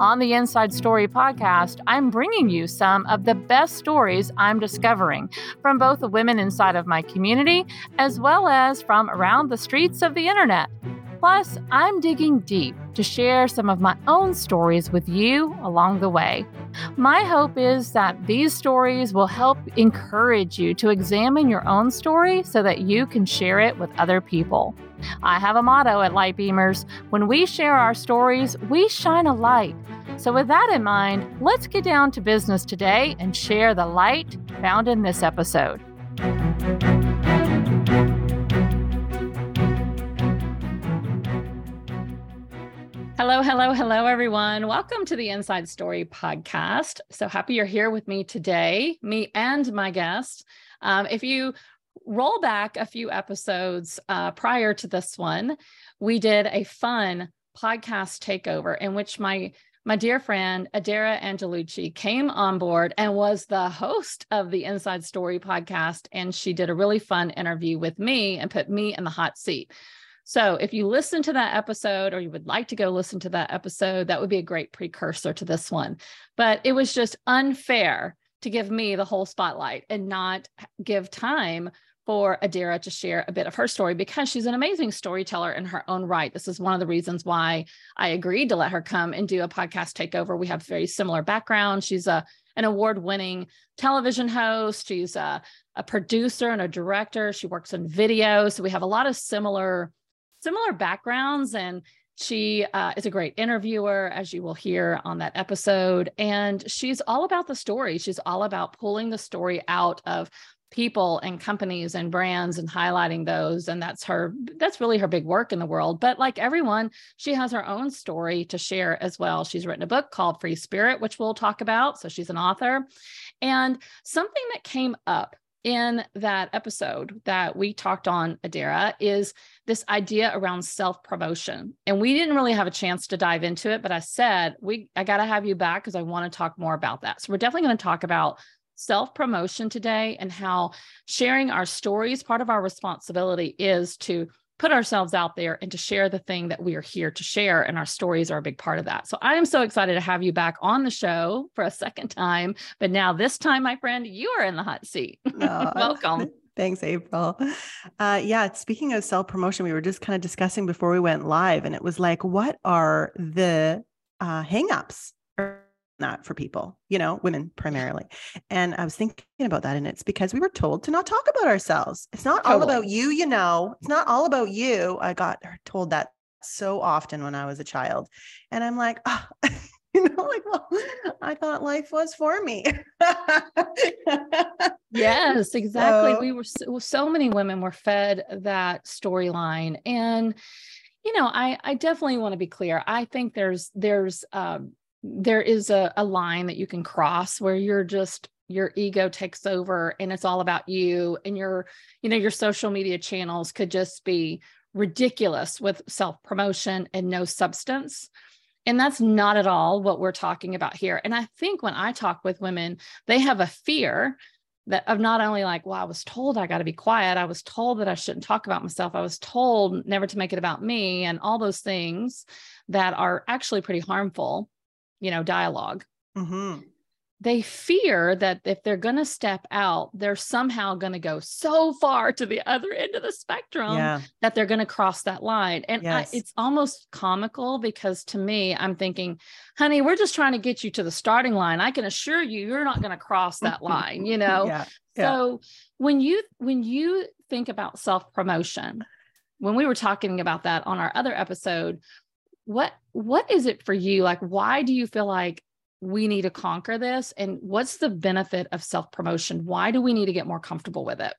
On the Inside Story podcast, I'm bringing you some of the best stories I'm discovering from both the women inside of my community as well as from around the streets of the internet. Plus, I'm digging deep to share some of my own stories with you along the way. My hope is that these stories will help encourage you to examine your own story so that you can share it with other people. I have a motto at Lightbeamers when we share our stories, we shine a light. So, with that in mind, let's get down to business today and share the light found in this episode. Hello, hello, hello, everyone. Welcome to the Inside Story podcast. So happy you're here with me today, me and my guest. Um, if you roll back a few episodes uh, prior to this one, we did a fun podcast takeover in which my my dear friend Adera Angelucci came on board and was the host of the Inside Story podcast. And she did a really fun interview with me and put me in the hot seat. So if you listen to that episode or you would like to go listen to that episode, that would be a great precursor to this one. But it was just unfair to give me the whole spotlight and not give time for Adera to share a bit of her story because she's an amazing storyteller in her own right. This is one of the reasons why I agreed to let her come and do a podcast takeover. We have very similar backgrounds. She's a an award-winning television host. She's a, a producer and a director. She works in video. So we have a lot of similar similar backgrounds and she uh, is a great interviewer, as you will hear on that episode. And she's all about the story. She's all about pulling the story out of people and companies and brands and highlighting those. And that's her, that's really her big work in the world. But like everyone, she has her own story to share as well. She's written a book called Free Spirit, which we'll talk about. So she's an author. And something that came up in that episode that we talked on Adera is this idea around self-promotion. And we didn't really have a chance to dive into it, but I said, we I got to have you back because I want to talk more about that. So we're definitely going to talk about self-promotion today and how sharing our stories part of our responsibility is to put ourselves out there and to share the thing that we are here to share. And our stories are a big part of that. So I am so excited to have you back on the show for a second time. But now, this time, my friend, you are in the hot seat. Welcome. Thanks, April. Uh, yeah, speaking of self promotion, we were just kind of discussing before we went live, and it was like, what are the uh, hangups not for people, you know, women primarily. And I was thinking about that. And it's because we were told to not talk about ourselves. It's not totally. all about you, you know, it's not all about you. I got told that so often when I was a child. And I'm like, oh, you know, like, well, I thought life was for me. yes, exactly. So, we were so, so many women were fed that storyline. And, you know, I, I definitely want to be clear. I think there's, there's, um, there is a, a line that you can cross where you're just your ego takes over and it's all about you and your you know your social media channels could just be ridiculous with self promotion and no substance. And that's not at all what we're talking about here. And i think when i talk with women they have a fear that of not only like well i was told i got to be quiet. I was told that i shouldn't talk about myself. I was told never to make it about me and all those things that are actually pretty harmful you know, dialog mm-hmm. They fear that if they're going to step out, they're somehow going to go so far to the other end of the spectrum yeah. that they're going to cross that line. And yes. I, it's almost comical because to me, I'm thinking, honey, we're just trying to get you to the starting line. I can assure you, you're not going to cross that line, you know? yeah. Yeah. So when you when you think about self promotion, when we were talking about that on our other episode, what what is it for you? Like why do you feel like we need to conquer this? And what's the benefit of self promotion why do we need to get more comfortable with it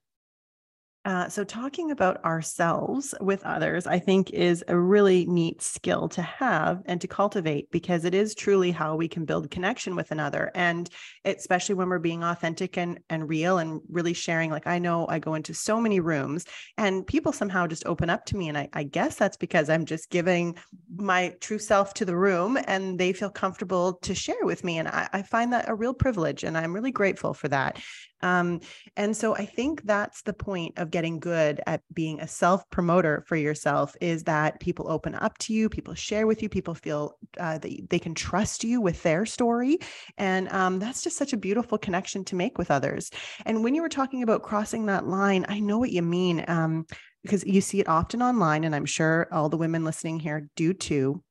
Uh, so, talking about ourselves with others, I think is a really neat skill to have and to cultivate because it is truly how we can build connection with another. And especially when we're being authentic and, and real and really sharing. Like, I know I go into so many rooms and people somehow just open up to me. And I, I guess that's because I'm just giving my true self to the room and they feel comfortable to share with me. And I, I find that a real privilege. And I'm really grateful for that. Um, and so I think that's the point of getting good at being a self promoter for yourself is that people open up to you, people share with you, people feel uh, that they can trust you with their story. And um, that's just such a beautiful connection to make with others. And when you were talking about crossing that line, I know what you mean. Um, because you see it often online, and I'm sure all the women listening here do too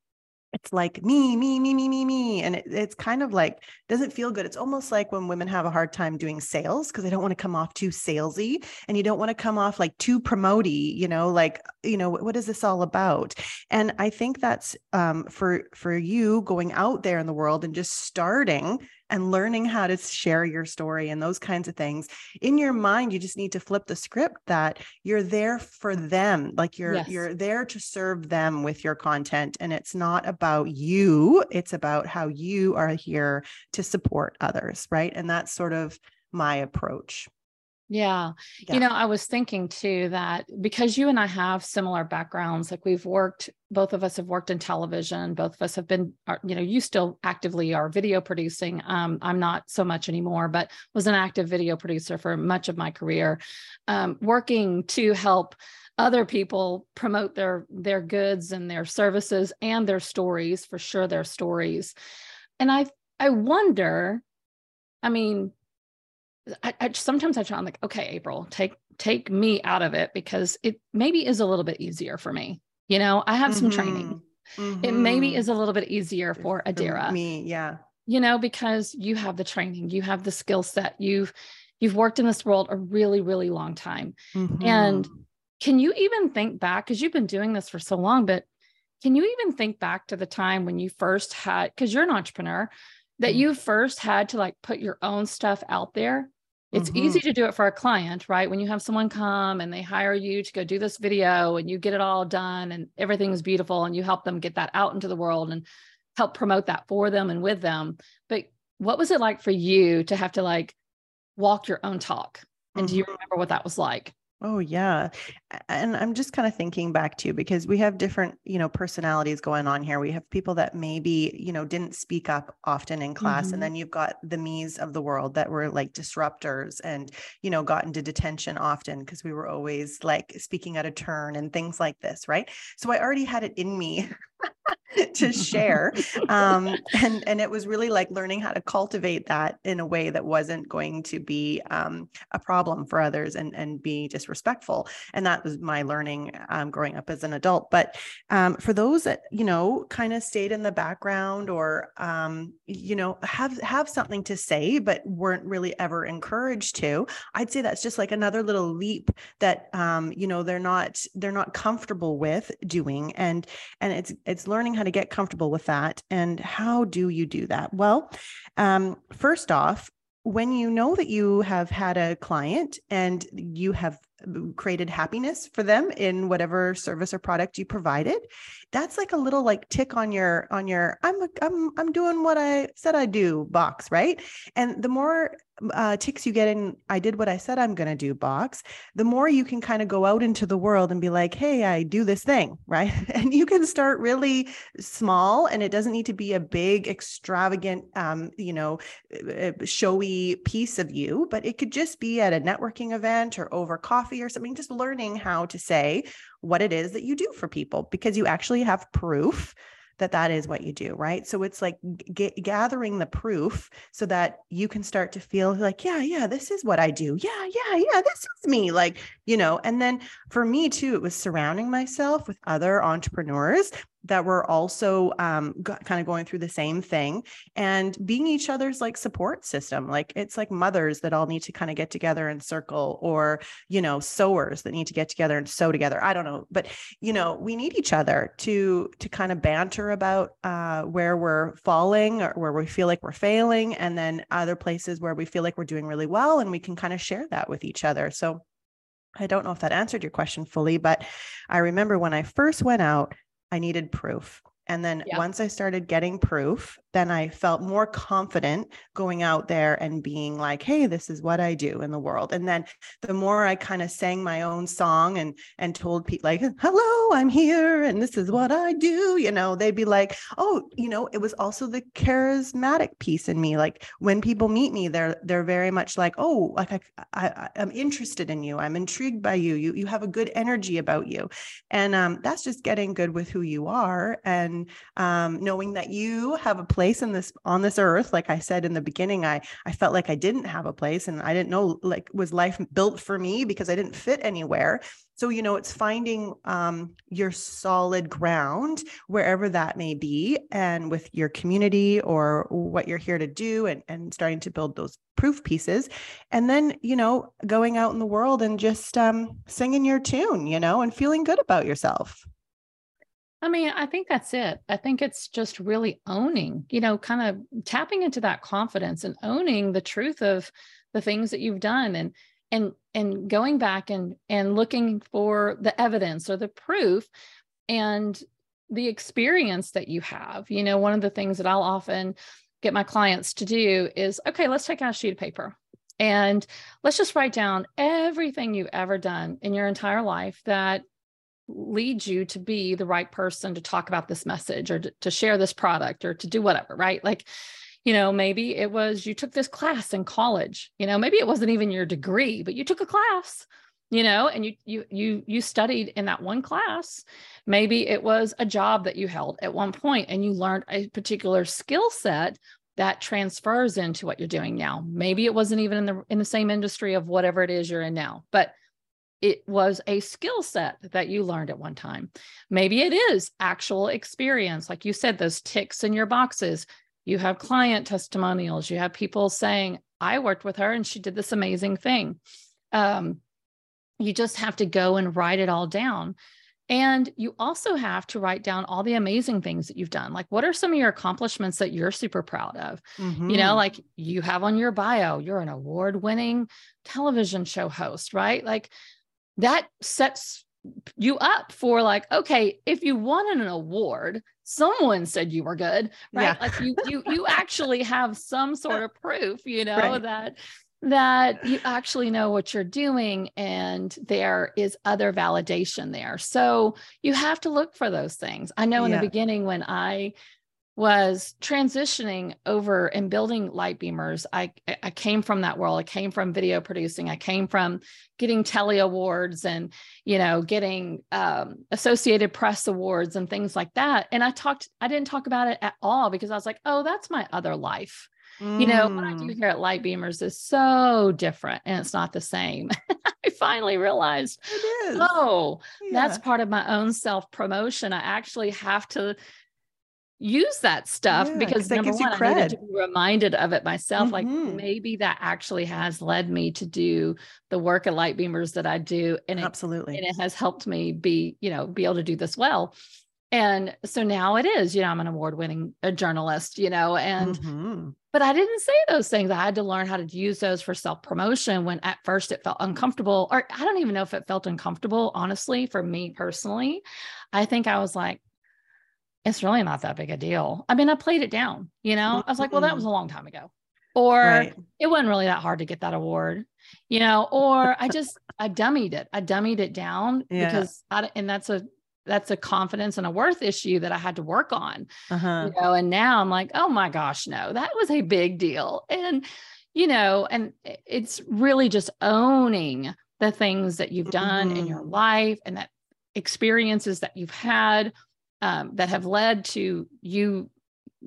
it's like me, me, me, me, me, me. And it, it's kind of like, doesn't feel good. It's almost like when women have a hard time doing sales because they don't want to come off too salesy and you don't want to come off like too promoty, you know, like, you know, what, is this all about? And I think that's um, for, for you going out there in the world and just starting and learning how to share your story and those kinds of things in your mind you just need to flip the script that you're there for them like you're yes. you're there to serve them with your content and it's not about you it's about how you are here to support others right and that's sort of my approach yeah. yeah. You know, I was thinking too that because you and I have similar backgrounds, like we've worked, both of us have worked in television, both of us have been, you know, you still actively are video producing. Um, I'm not so much anymore, but was an active video producer for much of my career, um, working to help other people promote their their goods and their services and their stories for sure their stories and i i wonder i mean I, I sometimes I try. I'm like, okay, April, take take me out of it because it maybe is a little bit easier for me. You know, I have some mm-hmm. training. Mm-hmm. It maybe is a little bit easier for Adera. For me, yeah. You know, because you have the training, you have the skill set, you've you've worked in this world a really, really long time. Mm-hmm. And can you even think back because you've been doing this for so long, but can you even think back to the time when you first had because you're an entrepreneur that mm-hmm. you first had to like put your own stuff out there it's mm-hmm. easy to do it for a client, right? When you have someone come and they hire you to go do this video and you get it all done and everything's beautiful and you help them get that out into the world and help promote that for them and with them. But what was it like for you to have to like walk your own talk? And mm-hmm. do you mm-hmm. remember what that was like? Oh yeah. And I'm just kind of thinking back to because we have different, you know, personalities going on here. We have people that maybe, you know, didn't speak up often in class mm-hmm. and then you've got the me's of the world that were like disruptors and, you know, got into detention often because we were always like speaking out of turn and things like this, right? So I already had it in me to share um, and and it was really like learning how to cultivate that in a way that wasn't going to be um, a problem for others and and be disrespectful and that was my learning um, growing up as an adult but um, for those that you know kind of stayed in the background or um, you know have have something to say but weren't really ever encouraged to i'd say that's just like another little leap that um, you know they're not they're not comfortable with doing and and it's it's learning how to get comfortable with that. And how do you do that? Well, um, first off, when you know that you have had a client and you have created happiness for them in whatever service or product you provided that's like a little like tick on your on your i'm i'm i'm doing what i said i do box right? And the more uh, ticks you get in i did what i said i'm going to do box the more you can kind of go out into the world and be like hey i do this thing right? And you can start really small and it doesn't need to be a big extravagant um, you know uh, showy piece of you but it could just be at a networking event or over coffee or something just learning how to say what it is that you do for people because you actually have proof that that is what you do, right? So it's like g- gathering the proof so that you can start to feel like, yeah, yeah, this is what I do. Yeah, yeah, yeah, this is me. Like, you know, and then for me too, it was surrounding myself with other entrepreneurs that were also um, kind of going through the same thing and being each other's like support system. Like it's like mothers that all need to kind of get together and circle, or you know, sewers that need to get together and sew together. I don't know, but you know, we need each other to to kind of banter about uh, where we're falling or where we feel like we're failing, and then other places where we feel like we're doing really well, and we can kind of share that with each other. So I don't know if that answered your question fully, but I remember when I first went out, I needed proof. And then yeah. once I started getting proof, then I felt more confident going out there and being like, hey, this is what I do in the world. And then the more I kind of sang my own song and and told people like, hello, I'm here and this is what I do, you know, they'd be like, oh, you know, it was also the charismatic piece in me. Like when people meet me, they're they're very much like, oh, like I, I I'm interested in you. I'm intrigued by you. You you have a good energy about you. And um, that's just getting good with who you are and um, knowing that you have a place in this on this earth like i said in the beginning i i felt like i didn't have a place and i didn't know like was life built for me because i didn't fit anywhere. So you know it's finding um, your solid ground wherever that may be and with your community or what you're here to do and, and starting to build those proof pieces. And then you know going out in the world and just um, singing your tune you know and feeling good about yourself I mean, I think that's it. I think it's just really owning, you know, kind of tapping into that confidence and owning the truth of the things that you've done and and and going back and and looking for the evidence or the proof and the experience that you have. You know, one of the things that I'll often get my clients to do is okay, let's take out a sheet of paper and let's just write down everything you've ever done in your entire life that leads you to be the right person to talk about this message or to, to share this product or to do whatever, right? Like, you know, maybe it was you took this class in college, you know, maybe it wasn't even your degree, but you took a class you know and you you you you studied in that one class maybe it was a job that you held at one point and you learned a particular skill set that transfers into what you're doing now maybe it wasn't even in the in the same industry of whatever it is you're in now but it was a skill set that you learned at one time. Maybe it is actual experience. Like you said, those ticks in your boxes. You have client testimonials. You have people saying, I worked with her and she did this amazing thing. Um, you just have to go and write it all down. And you also have to write down all the amazing things that you've done. Like, what are some of your accomplishments that you're super proud of? Mm-hmm. You know, mm-hmm. like you have on your bio, you're an award winning television show host, right? Like, that sets you up for like okay if you won an award someone said you were good right yeah. like you you you actually have some sort of proof you know right. that that you actually know what you're doing and there is other validation there so you have to look for those things i know in yeah. the beginning when i was transitioning over and building light beamers. I i came from that world. I came from video producing. I came from getting telly awards and you know getting um, associated press awards and things like that. And i talked i didn't talk about it at all because i was like oh that's my other life. Mm. you know what i do mm. here at light beamers is so different and it's not the same. I finally realized oh yeah. that's part of my own self promotion i actually have to use that stuff yeah, because number one, I needed to be reminded of it myself. Mm-hmm. Like maybe that actually has led me to do the work at Light Beamers that I do. And absolutely. It, and it has helped me be, you know, be able to do this well. And so now it is, you know, I'm an award winning a journalist, you know, and mm-hmm. but I didn't say those things. I had to learn how to use those for self promotion when at first it felt uncomfortable, or I don't even know if it felt uncomfortable, honestly, for me personally. I think I was like, it's really not that big a deal. I mean, I played it down, you know, I was like, well, that was a long time ago. Or right. it wasn't really that hard to get that award, you know, or I just, I dummied it. I dummied it down yeah. because I, and that's a, that's a confidence and a worth issue that I had to work on, uh-huh. you know, and now I'm like, oh my gosh, no, that was a big deal. And, you know, and it's really just owning the things that you've done mm-hmm. in your mm-hmm. life and that experiences that you've had um, that have led to you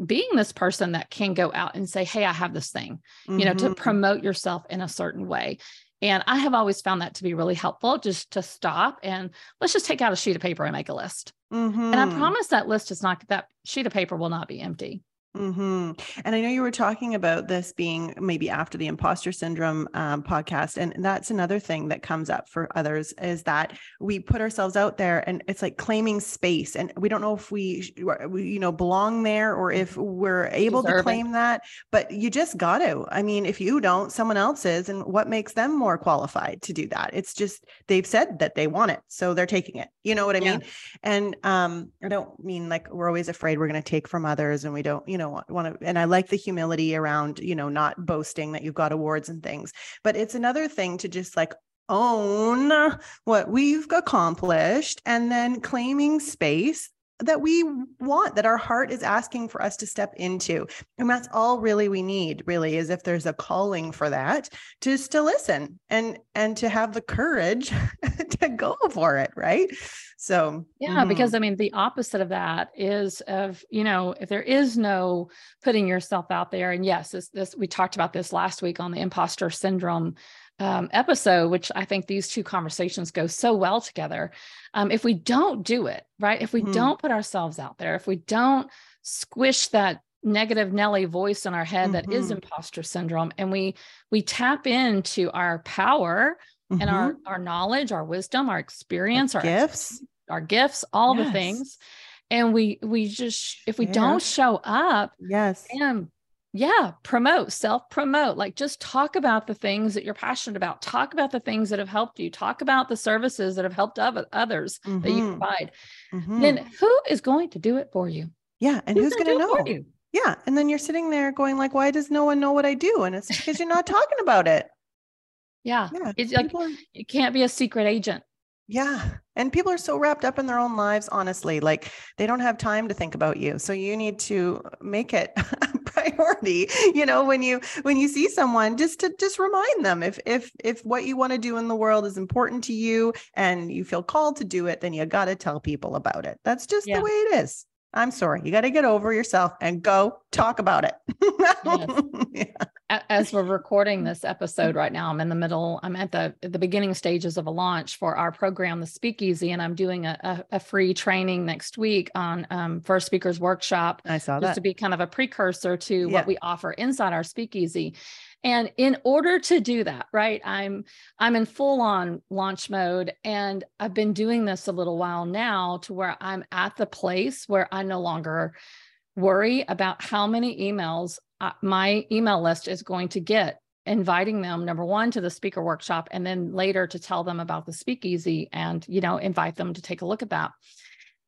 being this person that can go out and say, Hey, I have this thing, mm-hmm. you know, to mm-hmm. promote yourself in a certain way. And I have always found that to be really helpful just to stop and let's just take out a sheet of paper and make a list. Mm-hmm. And I mm-hmm. promise that list is not that sheet of paper will not be empty. Mm-hmm. And I know you were talking about this being maybe after the imposter syndrome um, podcast. And that's another thing that comes up for others is that we put ourselves out there and it's like claiming space. And we don't know if we, you know, belong there or if we're able Deserve to claim it. that. But you just got to. I mean, if you don't, someone else is. And what makes them more qualified to do that? It's just they've said that they want it. So they're taking it. You know what I yeah. mean? And um, I don't mean like we're always afraid we're going to take from others and we don't, you know, know want to and i like the humility around you know not boasting that you've got awards and things but it's another thing to just like own what we've accomplished and then claiming space that we want that our heart is asking for us to step into and that's all really we need really is if there's a calling for that just to listen and and to have the courage to go for it right so, yeah, mm-hmm. because I mean, the opposite of that is of, you know, if there is no putting yourself out there, and yes, this, this we talked about this last week on the imposter syndrome um, episode, which I think these two conversations go so well together. Um, if we don't do it, right? If we mm-hmm. don't put ourselves out there, if we don't squish that negative Nelly voice in our head mm-hmm. that is mm-hmm. imposter syndrome, and we we tap into our power mm-hmm. and our mm-hmm. our knowledge, our wisdom, our experience, our gifts, our gifts, all yes. the things. And we we just if we yeah. don't show up, yes, and yeah, promote, self promote, like just talk about the things that you're passionate about. Talk about the things that have helped you. Talk about the services that have helped others mm-hmm. that you mm-hmm. provide. Mm-hmm. Then who is going to do it for you? Yeah. And who's, who's going to know? You? Yeah. And then you're sitting there going like, why does no one know what I do? And it's because you're not talking about it. Yeah. yeah it's like, are... you can't be a secret agent. Yeah. And people are so wrapped up in their own lives, honestly. Like they don't have time to think about you. So you need to make it priority. You know, when you when you see someone, just to just remind them if if if what you want to do in the world is important to you and you feel called to do it, then you got to tell people about it. That's just yeah. the way it is. I'm sorry. You got to get over yourself and go talk about it. yes. yeah. As we're recording this episode right now, I'm in the middle, I'm at the the beginning stages of a launch for our program, the Speakeasy, and I'm doing a, a, a free training next week on um, First Speakers Workshop. I saw that. Just to be kind of a precursor to yeah. what we offer inside our Speakeasy. And in order to do that, right, I'm I'm in full on launch mode and I've been doing this a little while now to where I'm at the place where I no longer worry about how many emails uh, my email list is going to get inviting them number one to the speaker workshop and then later to tell them about the speakeasy and you know invite them to take a look at that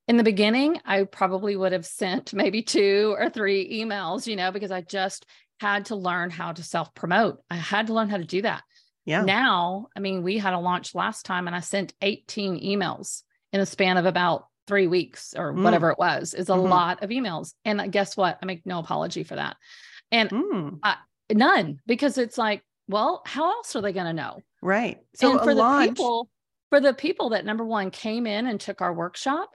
in the beginning i probably would have sent maybe two or three emails you know because i just had to learn how to self promote. I had to learn how to do that. Yeah. Now, I mean, we had a launch last time and I sent 18 emails in a span of about three weeks or mm. whatever it was. Is a mm-hmm. lot of emails. And guess what? I make no apology for that. And mm. I, none, because it's like, well, how else are they going to know? Right. So and for the launch- people, for the people that number one came in and took our workshop,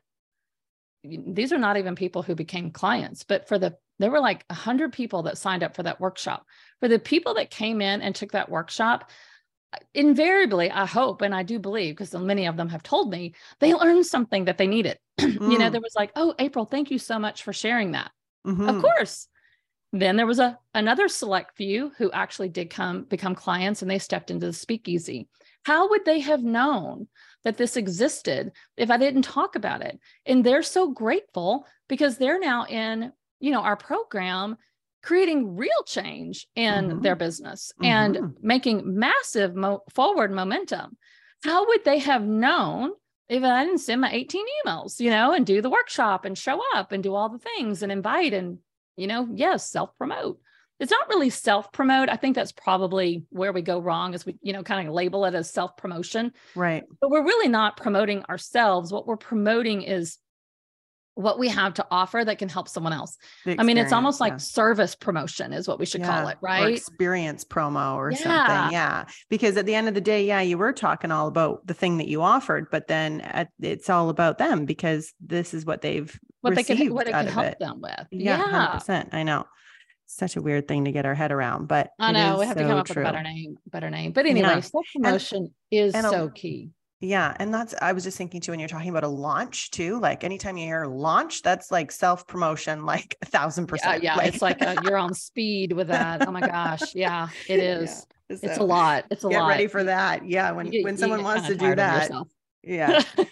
these are not even people who became clients, but for the there were like 100 people that signed up for that workshop. For the people that came in and took that workshop, invariably, I hope, and I do believe, because many of them have told me, they learned something that they needed. Mm. you know, mm. there was like, oh, April, thank you so much for sharing that. Mm-hmm. Of course. Then there was a another select few who actually did come become clients and they stepped into the speakeasy. How would they have known that this existed if I didn't talk about it? And they're so grateful because they're now in you know our program creating real change in mm-hmm. their business mm-hmm. and making massive mo- forward momentum how would they have known if i didn't send my 18 emails you know and do the workshop and show up and do all the things and invite and you know yes self promote it's not really self promote i think that's probably where we go wrong is we you know kind of label it as self promotion right but we're really not promoting ourselves what we're promoting is what we have to offer that can help someone else. I mean, it's almost like yeah. service promotion is what we should yeah. call it, right? Or experience promo or yeah. something. Yeah. Because at the end of the day, yeah, you were talking all about the thing that you offered, but then at, it's all about them because this is what they've what they can what it can help it. them with. Yeah, yeah. 100%. I know. Such a weird thing to get our head around, but I know we have so to come up true. with a better name, better name. But anyway, self promotion is so key Yeah. And that's, I was just thinking too, when you're talking about a launch too, like anytime you hear launch, that's like self promotion, like a thousand percent. Yeah. yeah. Like, it's like a, you're on speed with that. Oh my gosh. Yeah, it is. Yeah. So it's a lot. It's a get lot. ready for that. Yeah. When, you, when someone wants to do that. Yeah.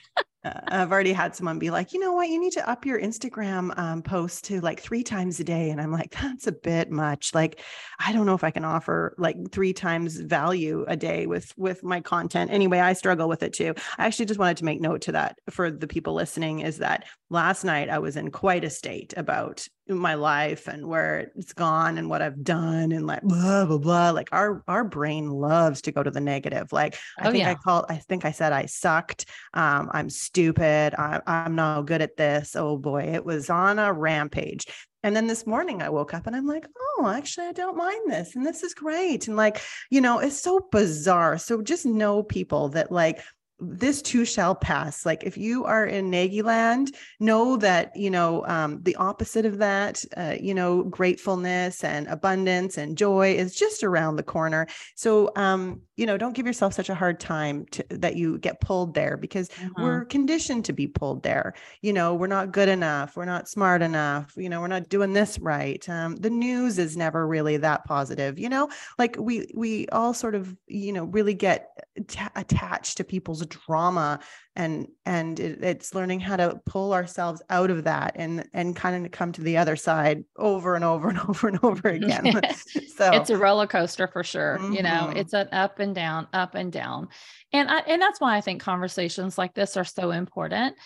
Uh, I've already had someone be like, you know what, you need to up your Instagram um, post to like three times a day. And I'm like, that's a bit much. Like, I don't know if I can offer like three times value a day with with my content. Anyway, I struggle with it too. I actually just wanted to make note to that for the people listening is that last night I was in quite a state about my life and where it's gone and what I've done and like blah blah blah. Like our our brain loves to go to the negative. Like I oh, think yeah. I called. I think I said I sucked. Um, I'm stupid. I, I'm not good at this. Oh boy, it was on a rampage. And then this morning I woke up and I'm like, oh, actually, I don't mind this. And this is great. And like, you know, it's so bizarre. So just know people that like this too shall pass. Like if you are in Nagy land, know that, you know, um, the opposite of that, uh, you know, gratefulness and abundance and joy is just around the corner. So, um, you know, don't give yourself such a hard time to, that you get pulled there because mm-hmm. we're conditioned to be pulled there. You know, we're not good enough. We're not smart enough. You know, we're not doing this right. Um, the news is never really that positive, you know, like we, we all sort of, you know, really get t- attached to people's drama and and it, it's learning how to pull ourselves out of that and and kind of come to the other side over and over and over and over again so it's a roller coaster for sure mm-hmm. you know mm-hmm. it's an up and down up and down and I, and that's why i think conversations like this are so important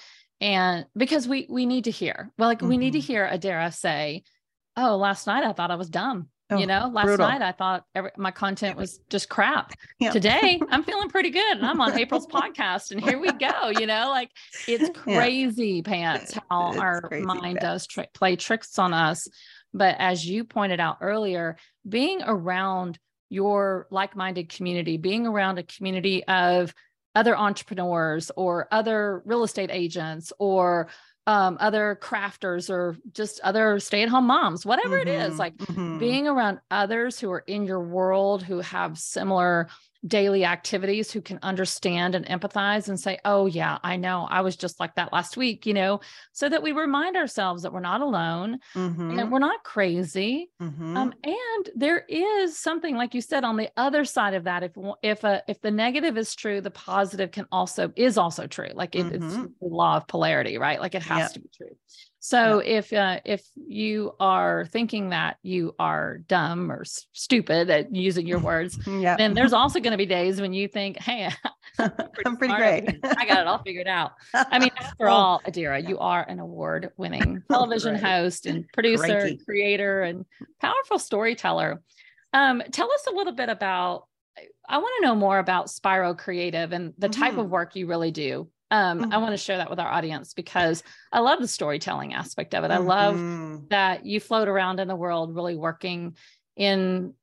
and because we we need to hear well like mm-hmm. we need to mm-hmm. hear Adera say oh last night i thought i was dumb Oh, you know, last brutal. night I thought every, my content was just crap. Today I'm feeling pretty good and I'm on April's podcast and here we go. You know, like it's crazy yeah. pants how it's our mind does tr- play tricks on us. But as you pointed out earlier, being around your like minded community, being around a community of other entrepreneurs or other real estate agents or um, other crafters or just other stay-at-home moms, whatever mm-hmm, it is, mm-hmm, like mm-hmm. being around others who are in your world who have similar daily activities who can understand and empathize and say, Oh, yeah, I know I was just like that last week, you know, so that we remind ourselves that we're not alone mm-hmm. and we're not crazy. Mm-hmm. Um, and there is something, like you said, on the other side of that. If if a if the negative is true, the positive can also is also true. Like it, mm-hmm. it's the law of polarity, right? Like it has yep. to be true. So yeah. if uh, if you are thinking that you are dumb or s- stupid at using your words, yeah. then there's also going to be days when you think, "Hey, I'm pretty, I'm pretty great. I got it all figured out." I mean, after all, Adera, you are an award-winning television right. host and producer, creator, and powerful storyteller. Um, tell us a little bit about. I want to know more about Spiro Creative and the type mm-hmm. of work you really do um, mm-hmm. I want to share that with our audience because I love the storytelling aspect of it. I love mm-hmm. that you float around in the world really working in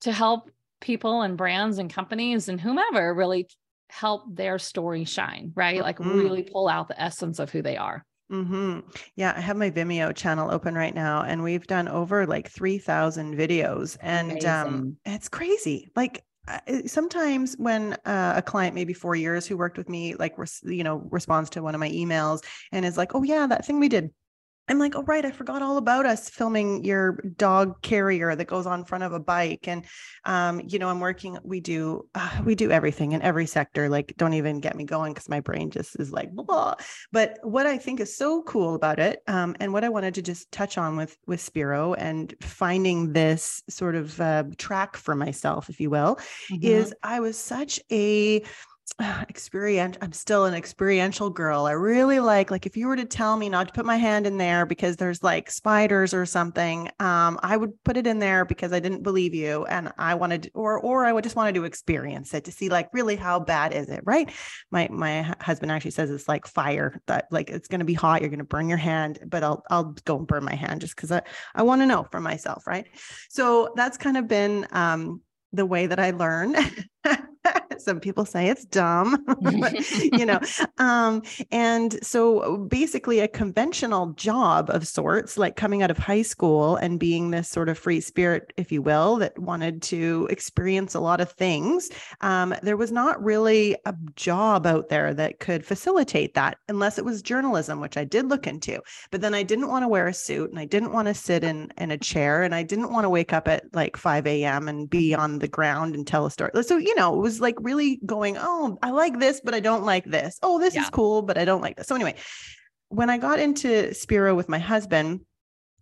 to help people and brands and companies and whomever really help their story shine, right? Like mm-hmm. really pull out the essence of who they are. Mm-hmm. Yeah, I have my Vimeo channel open right now, and we've done over like 3,000 videos, and um, it's crazy. Like, sometimes when uh, a client maybe four years who worked with me like res- you know responds to one of my emails and is like oh yeah that thing we did I'm like, oh, right. I forgot all about us filming your dog carrier that goes on front of a bike. And, um, you know, I'm working, we do, uh, we do everything in every sector. Like, don't even get me going because my brain just is like, blah. But what I think is so cool about it, um, and what I wanted to just touch on with, with Spiro and finding this sort of uh, track for myself, if you will, mm-hmm. is I was such a, experience i'm still an experiential girl i really like like if you were to tell me not to put my hand in there because there's like spiders or something um i would put it in there because i didn't believe you and i wanted or or i would just wanted to experience it to see like really how bad is it right? My my husband actually says it's like fire that like it's going to be hot you're going to burn your hand but i'll i'll go and burn my hand just because i i want to know for myself right? So that's kind of been um the way that i learn some people say it's dumb but, you know um, and so basically a conventional job of sorts like coming out of high school and being this sort of free spirit if you will that wanted to experience a lot of things um, there was not really a job out there that could facilitate that unless it was journalism which i did look into. But then i didn't want to wear a suit and i didn't want to sit in in a chair and i didn't want to wake up at like 5 a.m and be on the ground and tell a story. So you know it was like really going, oh, I like this, but I don't like this. Oh, this yeah. is cool, but I don't like this. So anyway, when I got into Spiro with my husband,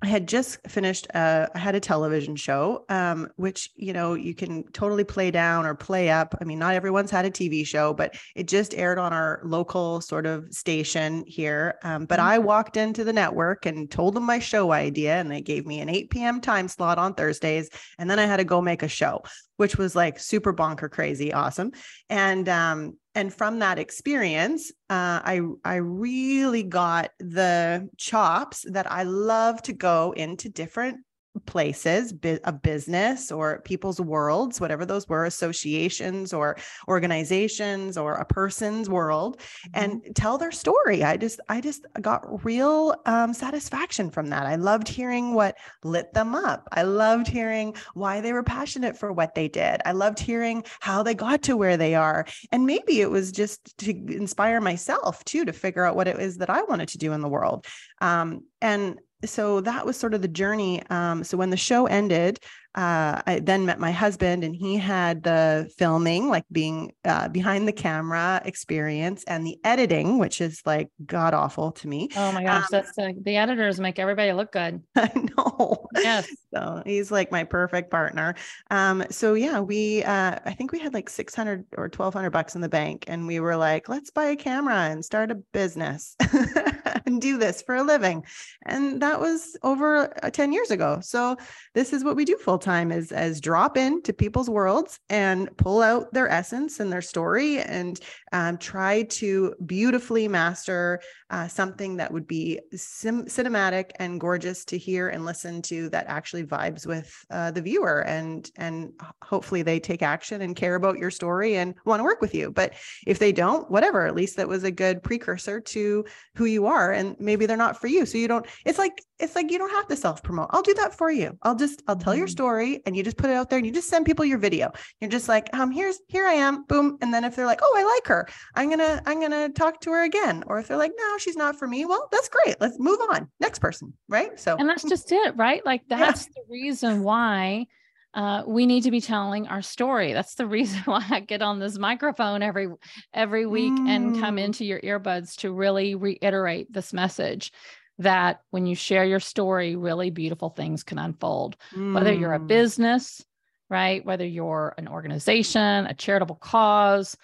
I had just finished, uh, I had a television show, um, which, you know, you can totally play down or play up. I mean, not everyone's had a TV show, but it just aired on our local sort of station here. Um, but mm-hmm. I walked into the network and told them my show idea, and they gave me an 8 p.m. time slot on Thursdays. And then I had to go make a show, which was like super bonker crazy awesome. And um, and from that experience uh, i i really got the chops that i love to go into different places a business or people's worlds whatever those were associations or organizations or a person's world and mm-hmm. tell their story. I just i just got real um, satisfaction from that. I loved hearing what lit them up. I loved hearing why they were passionate for what they did. I loved hearing how they got to where they are. And maybe it was just to inspire myself too to figure out what it is that i wanted to do in the world. Um, and so that was sort of the journey. Um, so when the show ended, uh, I then met my husband, and he had the filming, like being uh, behind the camera experience, and the editing, which is like god awful to me. Oh my gosh, um, that's uh, the editors make everybody look good. I know. Yes. So he's like my perfect partner. Um, so yeah, we uh, I think we had like six hundred or twelve hundred bucks in the bank, and we were like, let's buy a camera and start a business and do this for a living, and that was over uh, ten years ago. So this is what we do full time is as drop into people's worlds and pull out their essence and their story and um, try to beautifully master uh, something that would be sim- cinematic and gorgeous to hear and listen to that actually vibes with uh, the viewer and and hopefully they take action and care about your story and want to work with you. But if they don't whatever at least that was a good precursor to who you are and maybe they're not for you. So you don't it's like it's like you don't have to self promote i'll do that for you i'll just i'll tell your mm-hmm. story and you just put it out there and you just send people your video you're just like um here's here i am boom and then if they're like oh i like her i'm gonna i'm gonna talk to her again or if they're like no she's not for me well that's great let's move on next person right so and that's just it right like that's yeah. the reason why uh, we need to be telling our story. That's the reason why I get on this microphone every every week mm. and come mm. into your earbuds to really reiterate this message that when you share your story, really beautiful things can unfold. Mm. Whether you're a mm. business, right? Whether you're an organization, a charitable cause,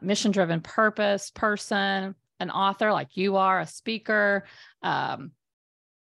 mission driven purpose person, an author like you are, a speaker, um,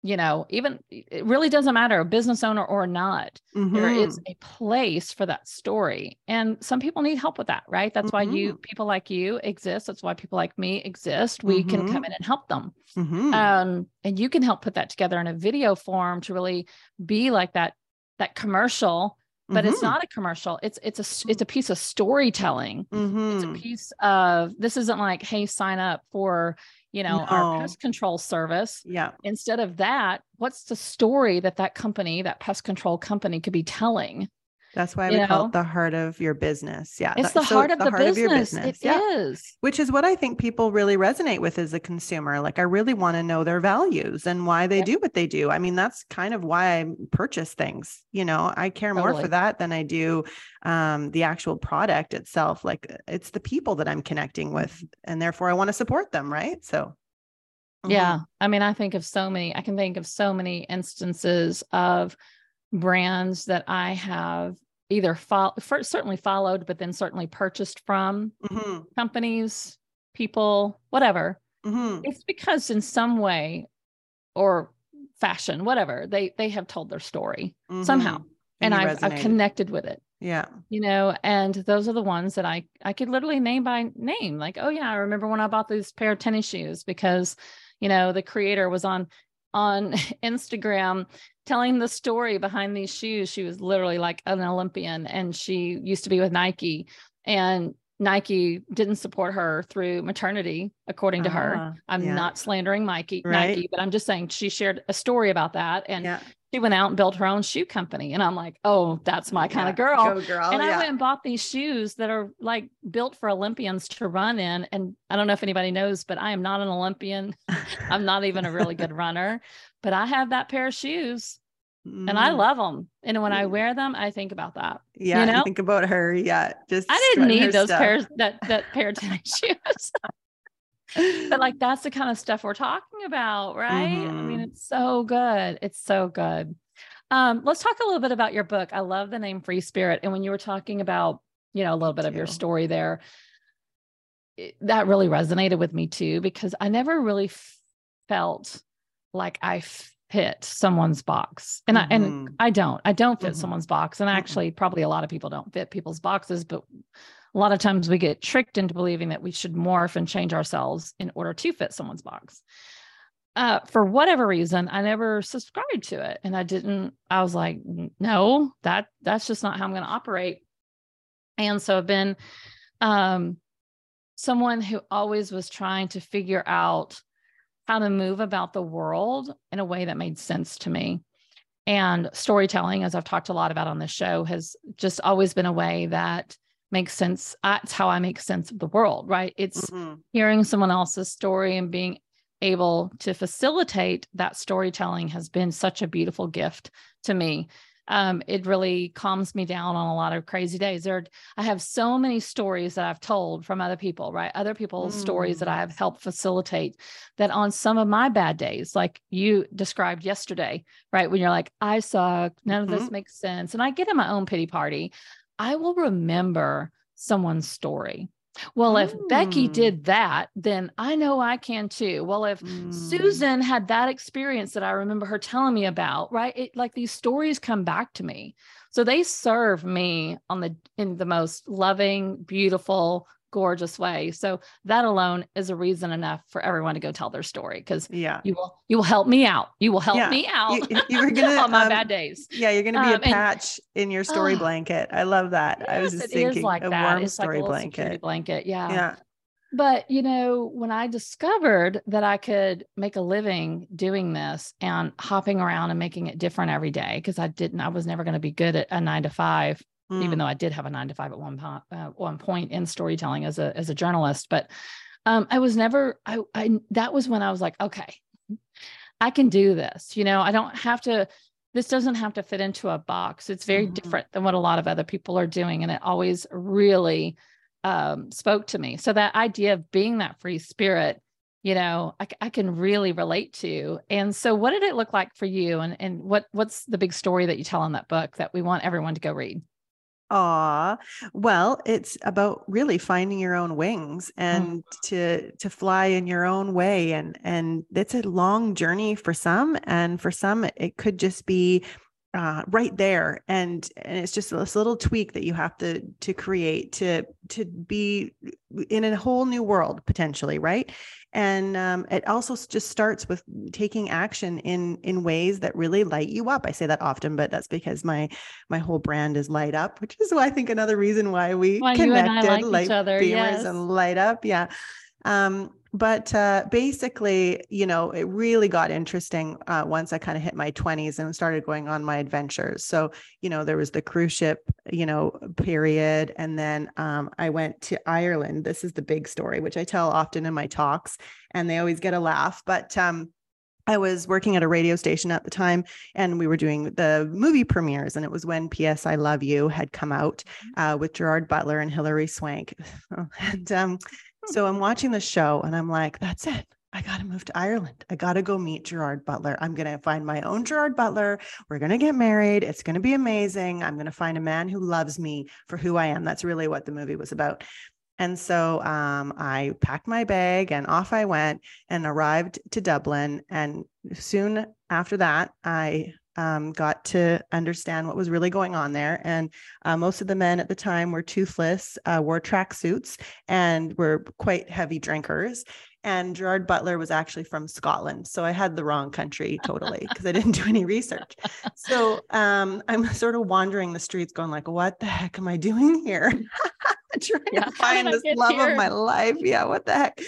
you know, even it really doesn't matter, a business owner or not, mm-hmm. there is mm-hmm. a place for that story. And some people need help with that, right? That's mm-hmm. why you, mm-hmm. people like you exist. That's why people like me exist. We mm-hmm. can come in and help them. Mm-hmm. Um, and you can help put that together in a video form to really be like that, that commercial but mm-hmm. it's not a commercial it's it's a it's a piece of storytelling mm-hmm. it's a piece of this isn't like hey sign up for you know, no. our pest control service. Yeah. Instead of that, what's the story that that company, that pest control company could be telling? That's why we call it the heart of your business. Yeah. It's the so heart, of, the, the heart business. of your business. It yeah. is. Which is what I think people really resonate with as a consumer. Like I really want to know their values and why they do what they do. I mean, that's kind of why I purchase things. You know, I care totally. more for that than I do um, the actual product itself. Like it's the people that I'm connecting with mm-hmm. and therefore I want to support them. Right. So yeah. Mm-hmm. I mean, I think of so many, I can think of so many instances of brands that I have either fo- certainly followed, but then certainly purchased from mm-hmm. companies, people, whatever. Mm-hmm. It's because in some way or fashion, whatever, they they have told their story mm-hmm. somehow. And, and I've, I've connected with it. Yeah. You know, and those are the ones that I I could literally name by name. Like, oh yeah, I remember when I bought these pair of tennis shoes because, you know, the creator was on on Instagram telling the story behind these shoes. She was literally like an Olympian and she used to be with Nike. And Nike didn't support her through maternity, according to her. Ah, I'm yeah. not slandering Nike, Right. Nike, but I'm just saying she shared a story about that. And yeah. She went out and built her own shoe company. And I'm like, oh, that's my kind Yeah. of girl. Girl. and I went and bought these shoes that are like built for Olympians to run in. And I don't know if anybody knows, but I am not an Olympian. I'm not even a really good runner, but I have that pair of shoes and I Mm. love them. And when I Mm. wear them, I think about that. Yeah, you know? think about her. Yeah, just I didn't need those stuff. pairs that that pair of tennis shoes. But like that's the kind of stuff we're talking about, right? I mean, Mhm. it's so good. It's so good. Um, let's talk a little bit about your book. I love the name Free Spirit. And when you were talking about, you know, a little bit of your story there, it- that really resonated with me too, because I never really f- felt like I fit someone's box. And I and Mhm. I don't. I don't fit Mhm. someone's box. And actually, probably a lot of people don't fit people's boxes, but a lot of times we get tricked into believing that we should morph and change ourselves in order to fit someone's box. Uh, for whatever reason, I never subscribed to it, and I didn't. I was like, no, that that's just not how I'm going to operate. And so I've been um, someone who always was trying to figure out how to move about the world in a way that made sense to me. And storytelling, as I've talked a lot about on this show, has just always been a way that makes sense. That's how I make sense of the world, right? It's Mhm. hearing someone else's story and being able to facilitate that storytelling has been such a beautiful gift to me. Um, it really calms me down on a lot of crazy days. There, I have so many stories that I've told from other people, right? Other people's stories that I have helped facilitate. That on some of my bad days, like you described yesterday, right, when you're like, "I suck, none of this makes sense," and I get in my own pity party, I will remember someone's story. Well, if Becky Mm. did that, then I know I can too. Well, if Mm. Susan had that experience that I remember her telling me about, right? It like these stories come back to me. So they serve me on the in the most loving, beautiful, gorgeous way. So that alone is a reason enough for everyone to go tell their story because Yeah. you will you will help me out. You will help Yeah. me out You, were gonna on my um, bad days. Yeah, you're gonna be Um, a and- patch in your story Ah. blanket. I love that. I was Yes, just thinking like a that. warm It's like a story little blanket. blanket. Yeah. Yeah. But, you know, when I discovered that I could make a living doing this and hopping around and making it different every day, because I didn't, I was never going to be good at a nine to five, even Mm. though I did have a nine to five at one, po- uh, one point in storytelling as a, as a journalist. But um, I was never, I, I, that was when I was like, okay, I can do this. You know, I don't have to, this doesn't have to fit into a box. It's very Mhm. different than what a lot of other people are doing. And it always really um, spoke to me. So that idea of being that free spirit, you know, I, I, can really relate to. And so what did it look like for you? And, and what, what's the big story that you tell in that book that we want everyone to go read? Aw, well, it's about really finding your own wings mm-hmm. and to to fly in your own way, and and it's a long journey for some, and for some it could just be uh, right there, and and it's just this little tweak that you have to to create to to be in a whole new world potentially, right? And um, it also just starts with taking action in in ways that really light you up. I say that often, but that's because my my whole brand is light up, which is why I think another reason why we Why you and I connected, like each light other, beamers yes. and light up. Yeah. Um, but uh, basically, you know, it really got interesting uh, once I kind of hit my 20s and started going on my adventures. So, you know, there was the cruise ship, you know, period. And then um, I went to Ireland. This is the big story, which I tell often in my talks, and they always get a laugh. But um, I was working at a radio station at the time, and we were doing the movie premieres. And it was when P.S. I Love You had come out uh, with Gerard Butler and Hilary Swank. and um, so I'm watching the show, and I'm like, that's it. I got to move to Ireland. I got to go meet Gerard Butler. I'm going to find my own Gerard Butler. We're going to get married. It's going to be amazing. I'm going to find a man who loves me for who I am. That's really what the movie was about. And so um, I packed my bag and off I went and arrived to Dublin. And soon after that, I um, got to understand what was really going on there. And uh, most of the men at the time were toothless, uh, wore tracksuits, and were quite heavy drinkers. And Gerard Butler was actually from Scotland. So I had the wrong country totally because I didn't do any research. So um, I'm sort of wandering the streets going like, what the heck am I doing here? trying yeah. to find this love here? of my life. Yeah, what the heck?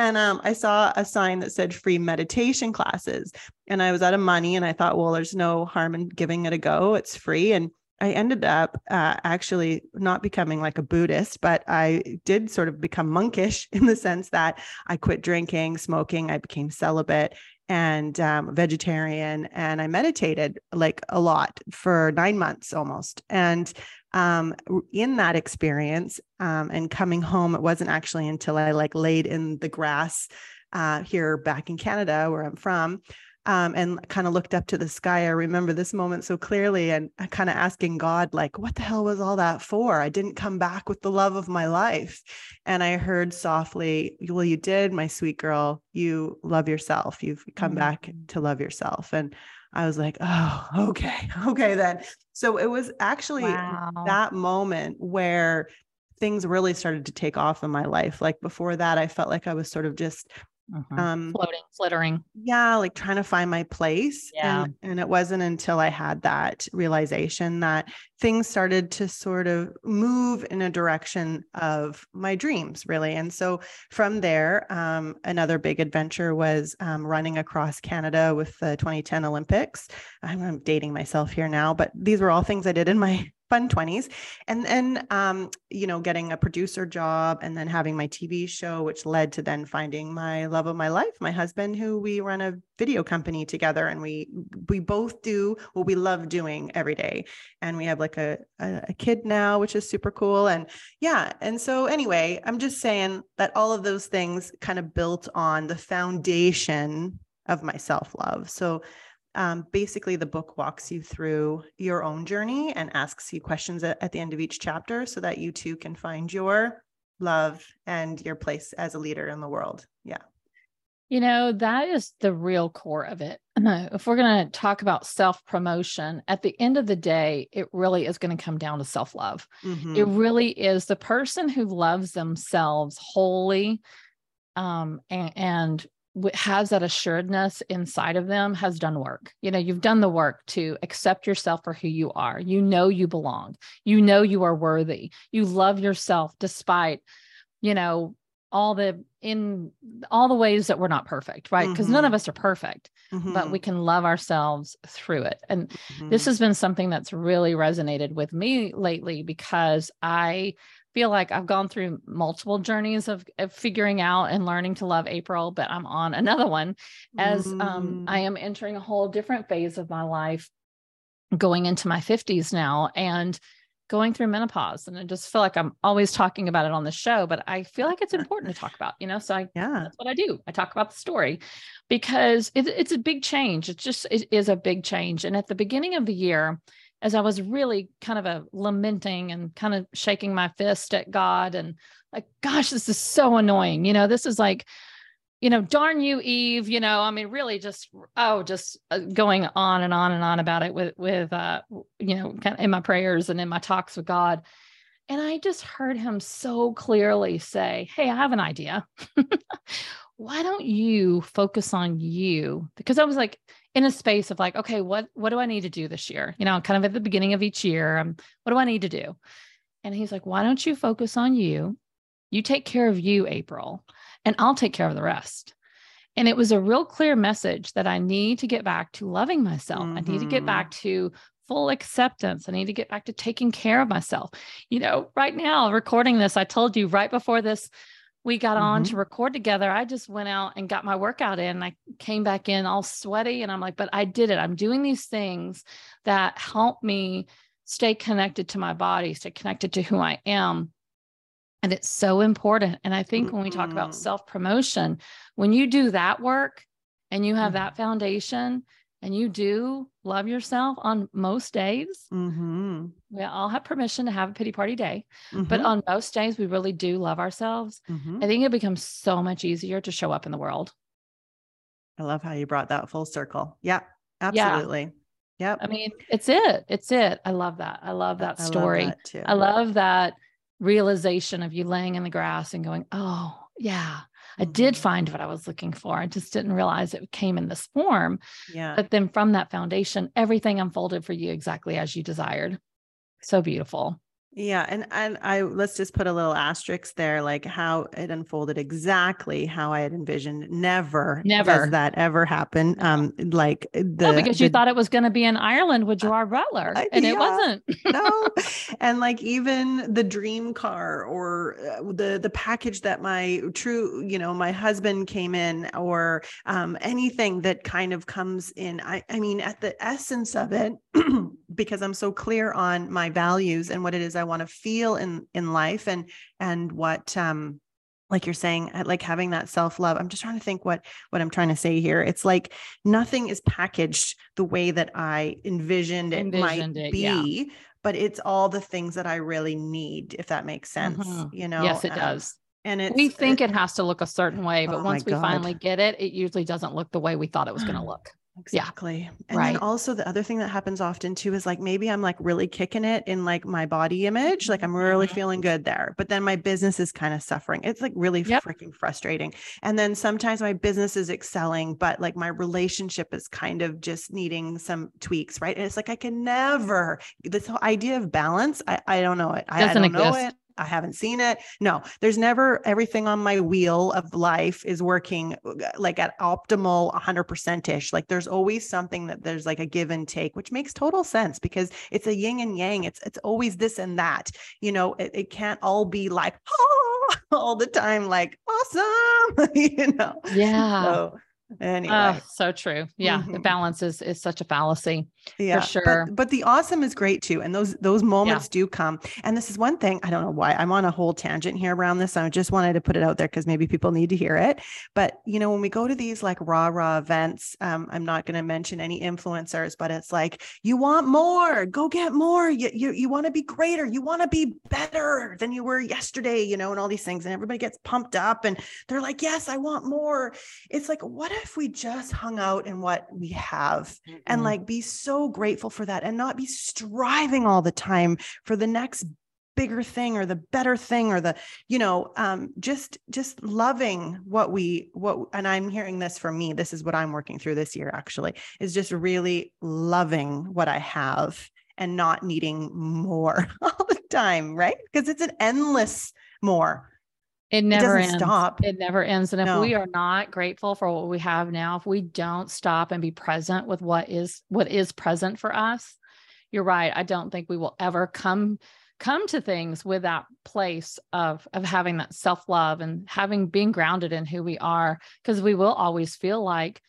And um, I saw a sign that said free meditation classes. And I was out of money and I thought, well, there's no harm in giving it a go. It's free. And I ended up uh, actually not becoming like a Buddhist, but I did sort of become monkish in the sense that I quit drinking, smoking, I became celibate and um, vegetarian, and I meditated like a lot for nine months almost. And um, in that experience um, and coming home, it wasn't actually until I like laid in the grass uh, here back in Canada, where I'm from, um, and kind of looked up to the sky. I remember this moment so clearly and kind of asking God, like, what the hell was all that for? I didn't come back with the love of my life. And I heard softly, Well, you did, my sweet girl. You love yourself. You've come mm-hmm. back to love yourself. And I was like, oh, okay, okay, then. So it was actually wow. that moment where things really started to take off in my life. Like before that, I felt like I was sort of just Mm-hmm. Um, floating, flittering. Yeah, like trying to find my place. Yeah. And, and it wasn't until I had that realization that things started to sort of move in a direction of my dreams, really. And so from there, um, another big adventure was um, running across Canada with the 2010 Olympics. I'm, I'm dating myself here now, but these were all things I did in my fun 20s and then um, you know getting a producer job and then having my tv show which led to then finding my love of my life my husband who we run a video company together and we we both do what we love doing every day. And we have like a, a, a kid now which is super cool. And yeah and so anyway i'm just saying that all of those things kind of built on the foundation of my self-love. So um, basically the book walks you through your own journey and asks you questions at, at the end of each chapter so that you too can find your love and your place as a leader in the world. Yeah. You know that is the real core of it. If we're going to talk about self promotion at the end of the day it really is going to come down to self love mm-hmm. it really is the person who loves themselves wholly um, and, and has that assuredness inside of them has done work. You know, you've done the work to accept yourself for who you are. You know you belong. You know you are worthy. You love yourself despite, you know, all the in all the ways that we're not perfect, right? Because mm-hmm. none of us are perfect, mm-hmm. but we can love ourselves through it. And mm-hmm. this has been something that's really resonated with me lately because I feel like I've gone through multiple journeys of, of figuring out and learning to love April, but I'm on another one as mm. um, I mm. am entering a whole different phase of my life, going into my 50s now and going through menopause. And I just feel like I'm always talking about it on the show, but I feel like it's important to talk about, you know? So I, yeah, that's what I do. I talk about the story because it, it's a big change. It's just, it is a big change. And at the beginning of the year, as I was really kind of a lamenting and kind of shaking my fist at God and like, gosh, this is so annoying. You know, this is like, you know, darn you, Eve. You know, I mean, really just oh, just uh, going on and on and on about it with with uh, you know, kind of in my prayers and in my talks with God. And I just heard him so clearly say, Hey, I have an idea. Why don't you focus on you? Because I was like, in a space of like, okay, what what do I need to do this year? You know, kind of at the beginning of each year, um, what do I need to do? And he's like, why don't you focus on you? You take care of you, April, and I'll take care of the rest. And it was a real clear message that I need to get back to loving myself. Mm-hmm. I need to get back mm-hmm. to full acceptance. I need to get back to taking care of myself. You know, right now, recording this, I told you right before this we got mm-hmm. on to record together, I just went out and got my workout in. I came back in all sweaty and I'm like, but I did it. I'm doing these things that help me stay connected to my body, stay connected to who I am. And it's so important. And I think mm-hmm. when we talk about mm-hmm. self promotion, when you do that work and you have mm-hmm. that foundation, and you do love yourself on most days, mm-hmm. we all have permission to have a pity party day. Mm-hmm. But on most days, we really do love ourselves. Mm-hmm. I think it becomes so much easier to show up in the world. I love how you brought that full circle. Yeah, absolutely. Yeah. Yep. I mean, it's it. It's it. I love that. I love that story. I love that. I love that realization of you laying in the grass and going, oh, yeah, I did mm-hmm. find what I was looking for. I just didn't realize it came in this form. Yeah. But then from that foundation, everything unfolded for you exactly as you desired. So beautiful. Yeah, and and I let's just put a little asterisk there, like how it unfolded exactly how I had envisioned. Never, Never. does that ever happen. Um, like the no, because you thought it was going to be in Ireland with Gerard Butler, Uh, and it wasn't. no and like even the dream car or uh, the the package that my true you know my husband came in or um, anything that kind of comes in i i mean at the essence of it because i'm so clear on my values and what it is i want to feel in in life and and what um like you're saying uh, like having that self-love i'm just trying to think what what i'm trying to say here it's like nothing is packaged the way that i envisioned it Envisioned might it, be yeah. but it's all the things that i really need if that makes sense Mhm. you know yes, it um, does. and it's we think it has to look a certain way, but Oh once we God. finally get it, it usually doesn't look the way we thought it was going to look. Exactly. And Right. then also the other thing that happens often too is like maybe I'm like really kicking it in like my body image, like I'm really Mhm. feeling good there, but then my business is kind of suffering. It's like really Yep. freaking frustrating. And then sometimes my business is excelling, but like my relationship is kind of just needing some tweaks, right? And it's like I can never this whole idea of balance. I, I don't know it. I, I Doesn't don't know it. I haven't seen it. No, there's never everything on my wheel of life is working uh, like at optimal 100% ish. Like there's always something that there's like a give and take, which makes total sense because it's a yin and yang. It's it's always this and that. You know, it, it can't all be like "Ah," all the time, like awesome. you know. Yeah. So anyway. Oh, so true. Yeah. The Mhm. balance is is such a fallacy. yeah sure. but, but the awesome is great too and those those moments do come and this is one thing i don't know why i'm on a whole tangent here around this i just wanted to put it out there because maybe people need to hear it but you know when we go to these like rah rah events um, i'm not going to mention any influencers but it's like you want more go get more you you, you want to be greater you want to be better than you were yesterday you know and all these things and everybody gets pumped up and they're like yes i want more it's like what if we just hung out in what we have and Mhm. like be so grateful for that and not be striving all the time for the next bigger thing or the better thing or the you know um just just loving what we what and i'm hearing this from me this is what i'm working through this year actually is just really loving what i have and not needing more all the time right because it's an endless more It never doesn't ends. stop. It never ends. And if No. we are not grateful for what we have now, if we don't stop and be present with what is what is present for us, you're right. I don't think we will ever come come to things with that place of of having that self-love and having being grounded in who we are because we will always feel like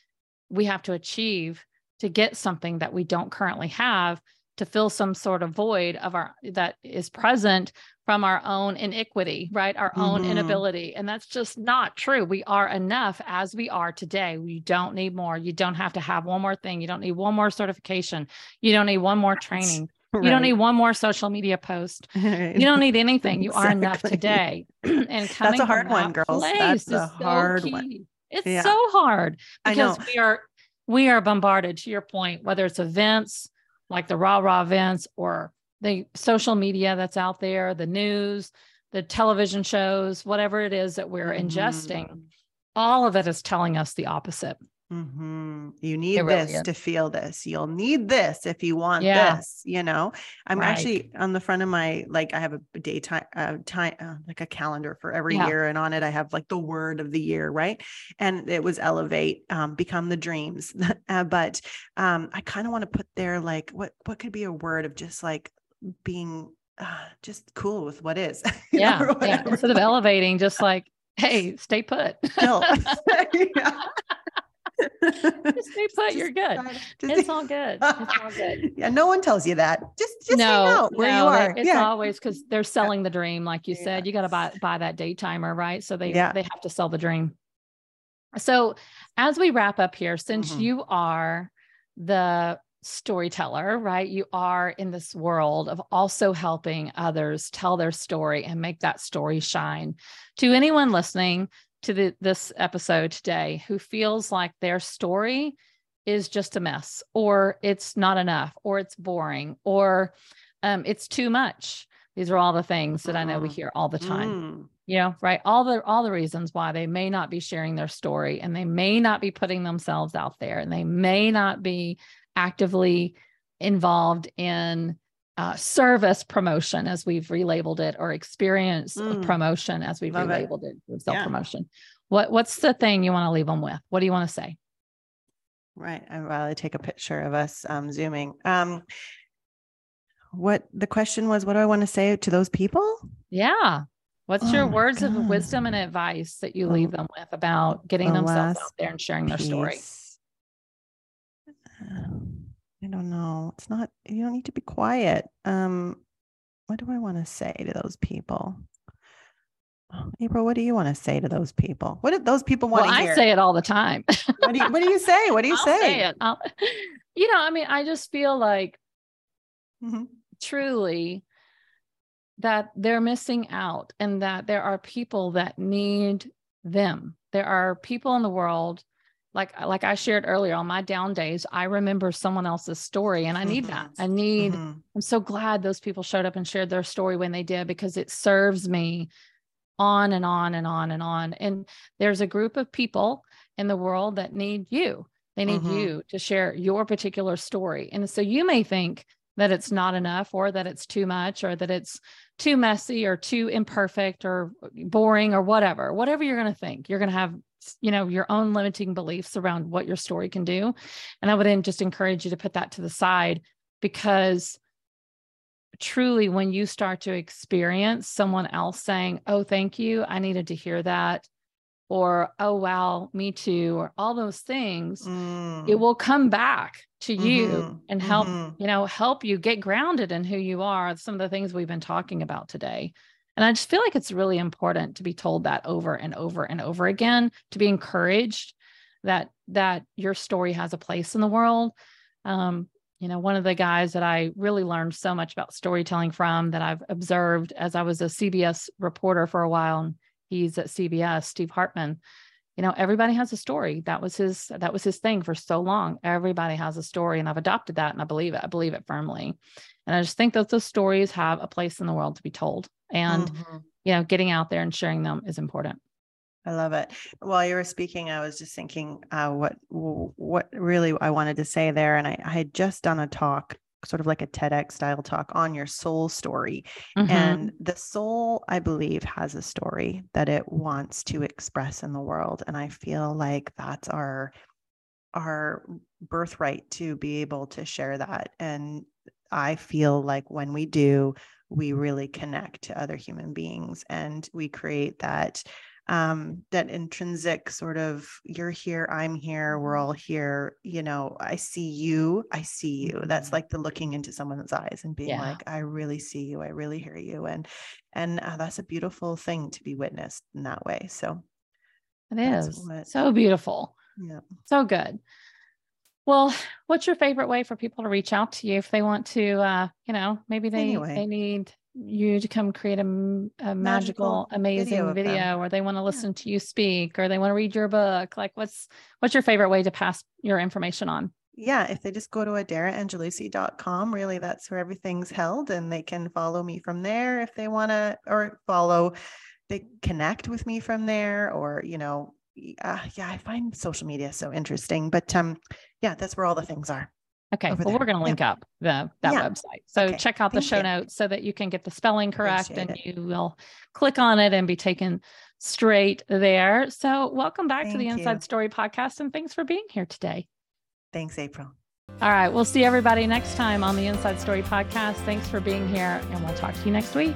we have to achieve to get something that we don't currently have to fill some sort of void of our that is present from our own iniquity right? Our own Mhm. inability. And that's just not true. We are enough as we are today. We don't need more. You don't have to have one more thing. You don't need one more certification. You don't need one more training. You don't need one more social media post. Need you don't need anything. You are enough today. And coming a hard one, that girls. That's a is so hard one. it's Yeah. so hard because we are we are bombarded to your point whether it's events like the rah rah events or the social media that's out there the news the television shows whatever it is that we're ingesting Mhm. all of it is telling us the opposite Mhm. You need really this is. to feel this. You'll need this if you want Yeah. this. You know, I'm Right. actually on the front of my like I have a daytime uh, time uh, like a calendar for every Yeah. year, and on it I have like the word of the year, right? And it was elevate, um, become the dreams. uh, but um, I kind of want to put there like what what could be a word of just like being uh, just cool with what is. you know, yeah, yeah instead of elevating just like hey stay put. Yeah. just stay put you're good just- it's all good it's all good yeah, no one tells you that. Just just no, where no, you are. It's yeah. always because they're selling the dream, like you said. You got to buy buy that day timer, right? So they they have to sell the dream. So as we wrap up here, since Mhm. you are the storyteller, right? You are in this world of also helping others tell their story and make that story shine. To anyone listening to the, this episode today who feels like their story is just a mess, or it's not enough, or it's boring, or um, it's too much. These are all the things that I know we Mhm. hear all the time Mm. you know right all the all the reasons why they may not be sharing their story and they may not be putting themselves out there and they may not be actively involved in uh, service promotion, as we've relabeled it, or experience mm. promotion, as we've Love relabeled it, it self promotion. Yeah. What What's the thing you want to leave them with? What do you want to say? Right. i'd rather take a picture of us um, zooming. Um, what the question was, what do I want to say to those people? Yeah. What's oh your words God. of wisdom and advice that you leave them with about getting the themselves out there and sharing their story? I don't know. It's not, you don't need to be quiet. Um, what do I want to say to those people? April, what do you want to say to those people? What did those people want well, to hear? I say it all the time. what, do you, what do you say? What do you I'll say? say it. I'll, you know, I mean, I just feel like mm-hmm. truly that they're missing out and that there are people that need them. There are people in the world like like I shared earlier on my down days, I remember someone else's story and I need that. Mm-hmm. I need mm-hmm. I'm so glad those people showed up and shared their story when they did because it serves me on and on and on and on. And there's a group of people in the world that need you. They need mm-hmm. you to share your particular story. And so you may think that it's not enough or that it's too much or that it's too messy or too imperfect or boring or whatever. Whatever you're going to think, you're going to have you know your own limiting beliefs around what your story can do and i would just encourage you to put that to the side because truly when you start to experience someone else saying oh thank you i needed to hear that or oh wow me too or all those things mm. it will come back to you mm-hmm. and help mm-hmm. you know help you get grounded in who you are some of the things we've been talking about today and I just feel like it's really important to be told that over and over and over again, to be encouraged that that your story has a place in the world. Um, you know, one of the guys that I really learned so much about storytelling from that I've observed as I was a CBS reporter for a while, he's at CBS, Steve Hartman. You know, everybody has a story. That was his that was his thing for so long. Everybody has a story, and I've adopted that, and I believe it. I believe it firmly. And I just think that those stories have a place in the world to be told and mm-hmm. you know getting out there and sharing them is important I love it. While you were speaking, I was just thinking uh, what what really I wanted to say there, and I, I, had just done a talk, sort of like a TEDx style talk on your soul story, mm-hmm. and the soul, I believe, has a story that it wants to express in the world, and I feel like that's our our birthright to be able to share that, and I feel like when we do, we really connect to other human beings and we create that um that intrinsic sort of you're here i'm here we're all here you know i see you i see you that's mm-hmm. like the looking into someone's eyes and being yeah. like i really see you i really hear you and and uh, that's a beautiful thing to be witnessed in that way so it is what, so beautiful yeah so good well, what's your favorite way for people to reach out to you if they want to, uh, you know, maybe they anyway. they need you to come create a, a magical, magical, amazing video, video or they want to listen yeah. to you speak or they want to read your book. Like what's what's your favorite way to pass your information on? Yeah, if they just go to aderaangelucci.com, really that's where everything's held and they can follow me from there if they want to or follow they connect with me from there or, you know, uh, yeah, I find social media so interesting, but um yeah, that's where all the things are. Okay. Well, there. we're going to link up the that yeah. website. So okay. check out the show you. notes so that you can get the spelling correct Appreciate and it. you will click on it and be taken straight there. So welcome back Thank to the Inside you. Story podcast and thanks for being here today. Thanks, April. All right. We'll see everybody next time on the Inside Story podcast. Thanks for being here and we'll talk to you next week.